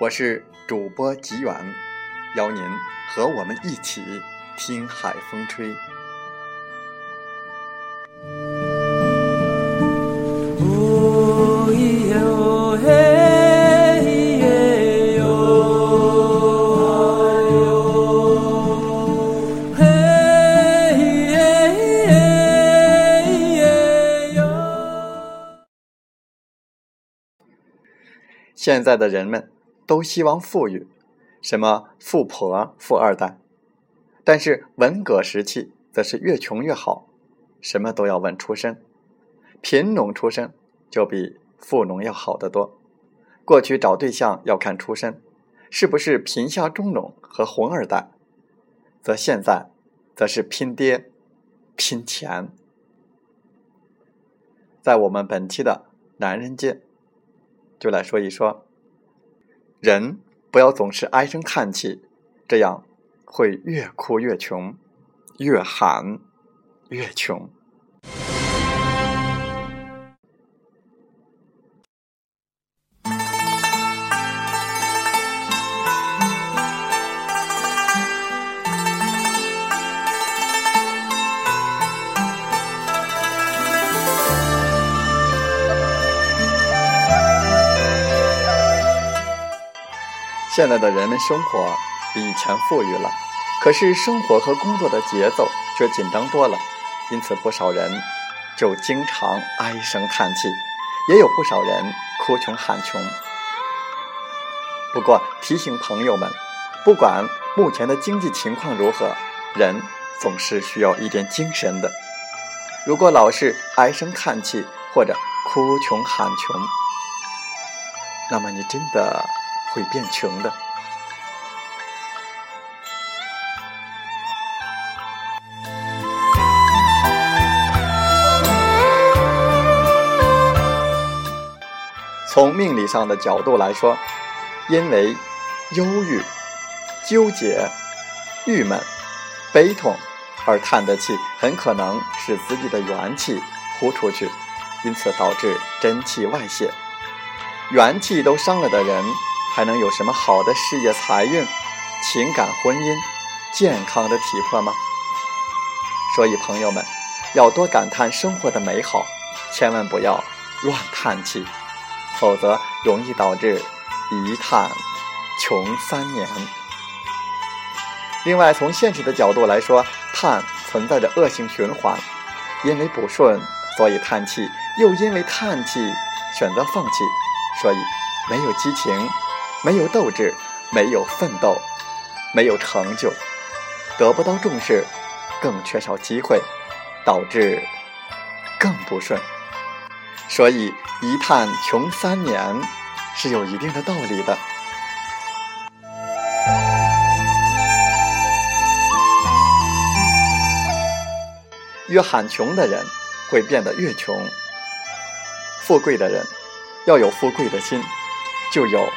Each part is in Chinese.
我是主播吉远。邀您和我们一起听海风吹。现在的人们都希望富裕。什么富婆、富二代，但是文革时期则是越穷越好，什么都要问出身，贫农出身就比富农要好得多。过去找对象要看出身，是不是贫下中农和红二代，则现在则是拼爹、拼钱。在我们本期的男人界，就来说一说人。不要总是唉声叹气，这样会越哭越穷，越喊越穷。现在的人们生活比以前富裕了，可是生活和工作的节奏却紧张多了，因此不少人就经常唉声叹气，也有不少人哭穷喊穷。不过提醒朋友们，不管目前的经济情况如何，人总是需要一点精神的。如果老是唉声叹气或者哭穷喊穷，那么你真的。会变穷的。从命理上的角度来说，因为忧郁、纠结、郁闷、悲痛而叹的气，很可能使自己的元气呼出去，因此导致真气外泄。元气都伤了的人。还能有什么好的事业、财运、情感、婚姻、健康的体魄吗？所以，朋友们要多感叹生活的美好，千万不要乱叹气，否则容易导致一叹穷三年。另外，从现实的角度来说，叹存在着恶性循环，因为不顺，所以叹气；又因为叹气，选择放弃，所以没有激情。没有斗志，没有奋斗，没有成就，得不到重视，更缺少机会，导致更不顺。所以一叹穷三年是有一定的道理的。越喊穷的人会变得越穷，富贵的人要有富贵的心，就有。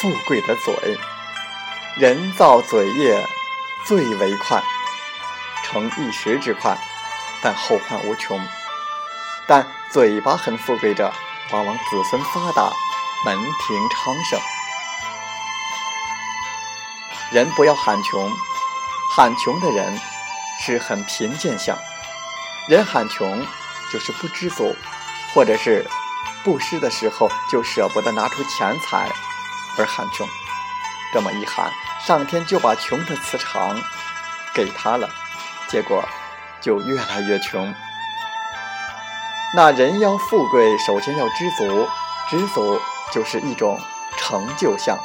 富贵的嘴，人造嘴业最为快，成一时之快，但后患无穷。但嘴巴很富贵者，往往子孙发达，门庭昌盛。人不要喊穷，喊穷的人是很贫贱相。人喊穷就是不知足，或者是布施的时候就舍不得拿出钱财而喊穷。这么一喊，上天就把穷的磁场给他了，结果就越来越穷。那人要富贵，首先要知足，知足就是一种成就相。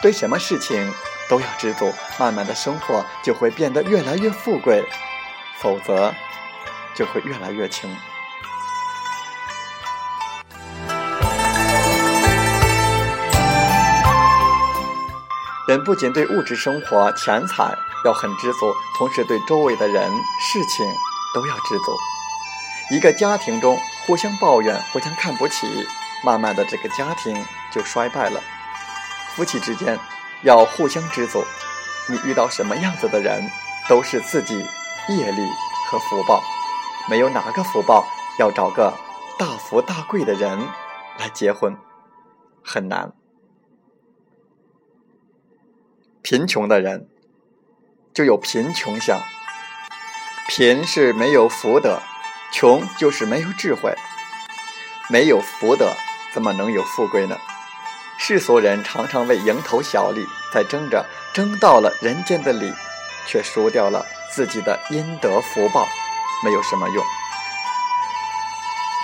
对什么事情都要知足，慢慢的生活就会变得越来越富贵，否则就会越来越穷。人不仅对物质生活、钱财要很知足，同时对周围的人、事情都要知足。一个家庭中互相抱怨、互相看不起，慢慢的这个家庭就衰败了。夫妻之间要互相知足，你遇到什么样子的人，都是自己业力和福报，没有哪个福报要找个大富大贵的人来结婚，很难。贫穷的人就有贫穷相，贫是没有福德，穷就是没有智慧，没有福德怎么能有富贵呢？世俗人常常为蝇头小利在争着，争到了人间的利，却输掉了自己的阴德福报，没有什么用。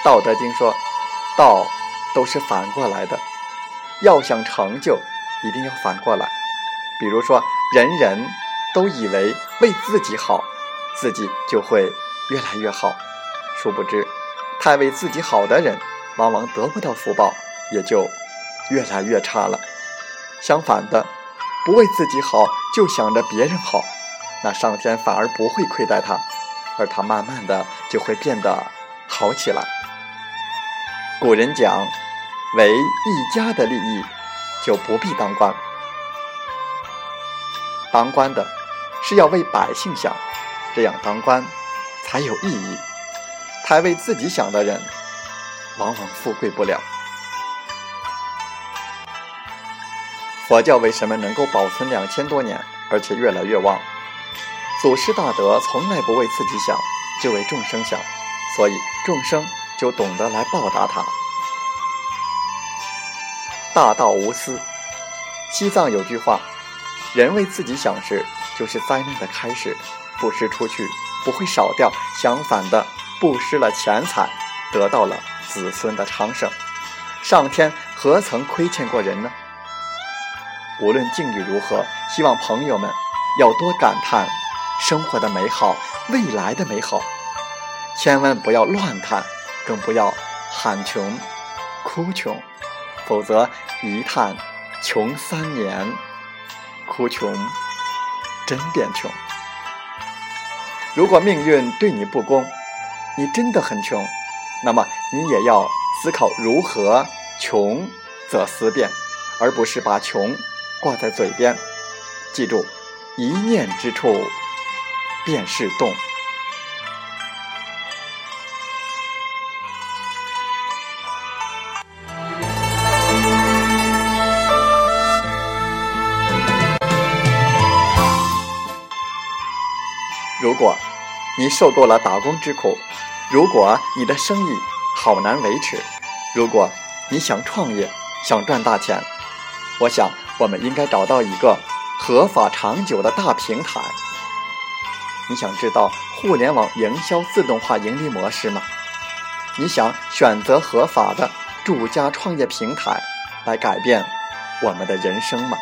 道德经说，道都是反过来的，要想成就，一定要反过来。比如说，人人都以为为自己好，自己就会越来越好。殊不知，太为自己好的人，往往得不到福报，也就越来越差了。相反的，不为自己好，就想着别人好，那上天反而不会亏待他，而他慢慢的就会变得好起来。古人讲，为一家的利益，就不必当官。当官的是要为百姓想，这样当官才有意义。太为自己想的人，往往富贵不了。佛教为什么能够保存两千多年，而且越来越旺？祖师大德从来不为自己想，就为众生想，所以众生就懂得来报答他。大道无私。西藏有句话。人为自己想事，就是灾难的开始。布施出去不会少掉，相反的，布施了钱财，得到了子孙的昌盛。上天何曾亏欠过人呢？无论境遇如何，希望朋友们要多感叹生活的美好，未来的美好，千万不要乱叹，更不要喊穷、哭穷，否则一叹穷三年。哭穷，真变穷。如果命运对你不公，你真的很穷，那么你也要思考如何穷则思变，而不是把穷挂在嘴边。记住，一念之处便是动。如果你受够了打工之苦，如果你的生意好难维持，如果你想创业、想赚大钱，我想我们应该找到一个合法长久的大平台。你想知道互联网营销自动化盈利模式吗？你想选择合法的住家创业平台来改变我们的人生吗？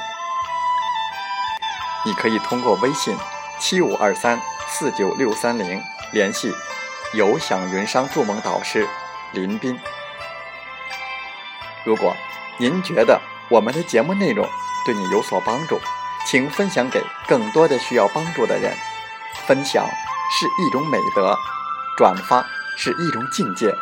你可以通过微信七五二三。四九六三零，联系有享云商助梦导师林斌。如果您觉得我们的节目内容对你有所帮助，请分享给更多的需要帮助的人。分享是一种美德，转发是一种境界。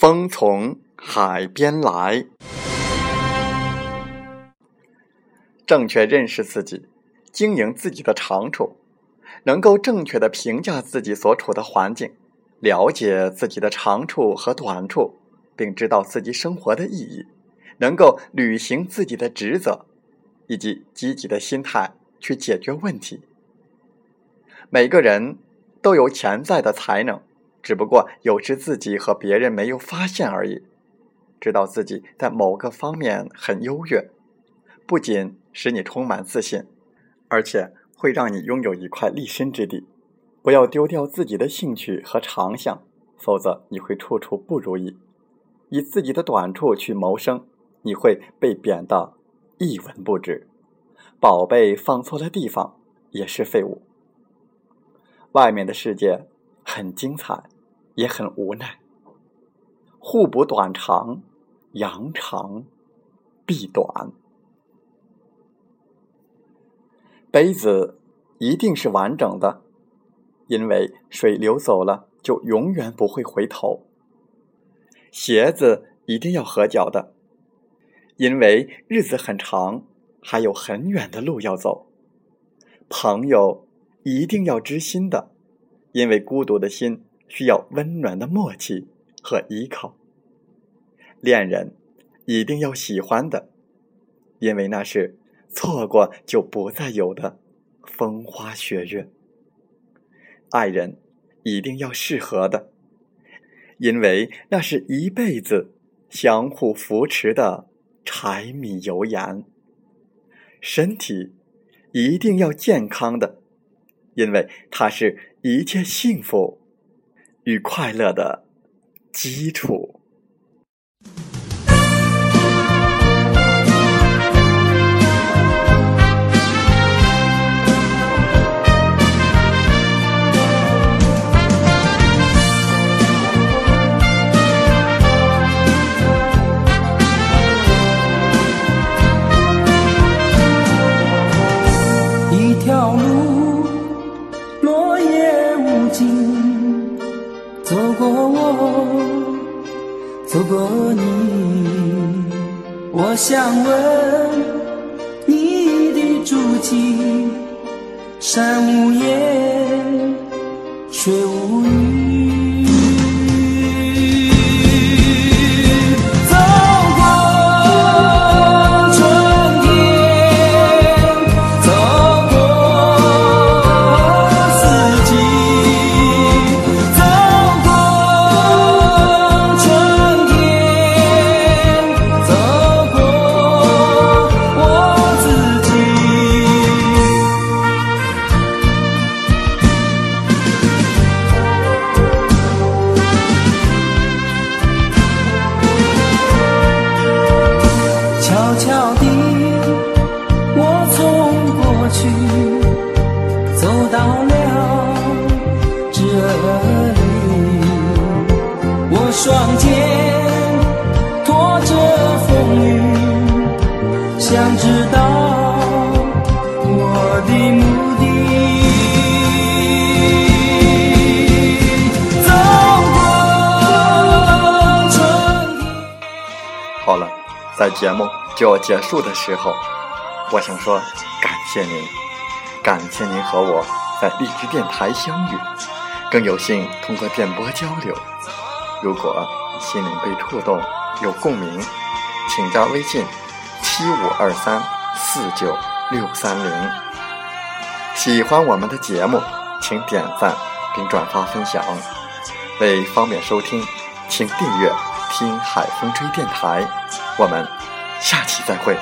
风从海边来。正确认识自己，经营自己的长处，能够正确的评价自己所处的环境，了解自己的长处和短处，并知道自己生活的意义，能够履行自己的职责，以及积极的心态去解决问题。每个人都有潜在的才能，只不过有时自己和别人没有发现而已。知道自己在某个方面很优越，不仅使你充满自信，而且会让你拥有一块立身之地。不要丢掉自己的兴趣和长项，否则你会处处不如意。以自己的短处去谋生，你会被贬得一文不值。宝贝放错了地方也是废物。外面的世界很精彩，也很无奈。互补短长，扬长避短。杯子一定是完整的，因为水流走了就永远不会回头。鞋子一定要合脚的，因为日子很长，还有很远的路要走。朋友一定要知心的，因为孤独的心需要温暖的默契和依靠。恋人一定要喜欢的，因为那是。错过就不再有的风花雪月，爱人一定要适合的，因为那是一辈子相互扶持的柴米油盐。身体一定要健康的，因为它是一切幸福与快乐的基础。条路走过我走过你我想问你的足迹山无言水无语。双肩拖着风雨，想知道我的目的。走过春天。好了，在节目就要结束的时候，我想说感谢您，感谢您和我在荔枝电台相遇，更有幸通过电波交流。如果心灵被触动，有共鸣，请加微信七五二三四九六三零。喜欢我们的节目，请点赞并转发分享。为方便收听，请订阅“听海风吹电台”。我们下期再会。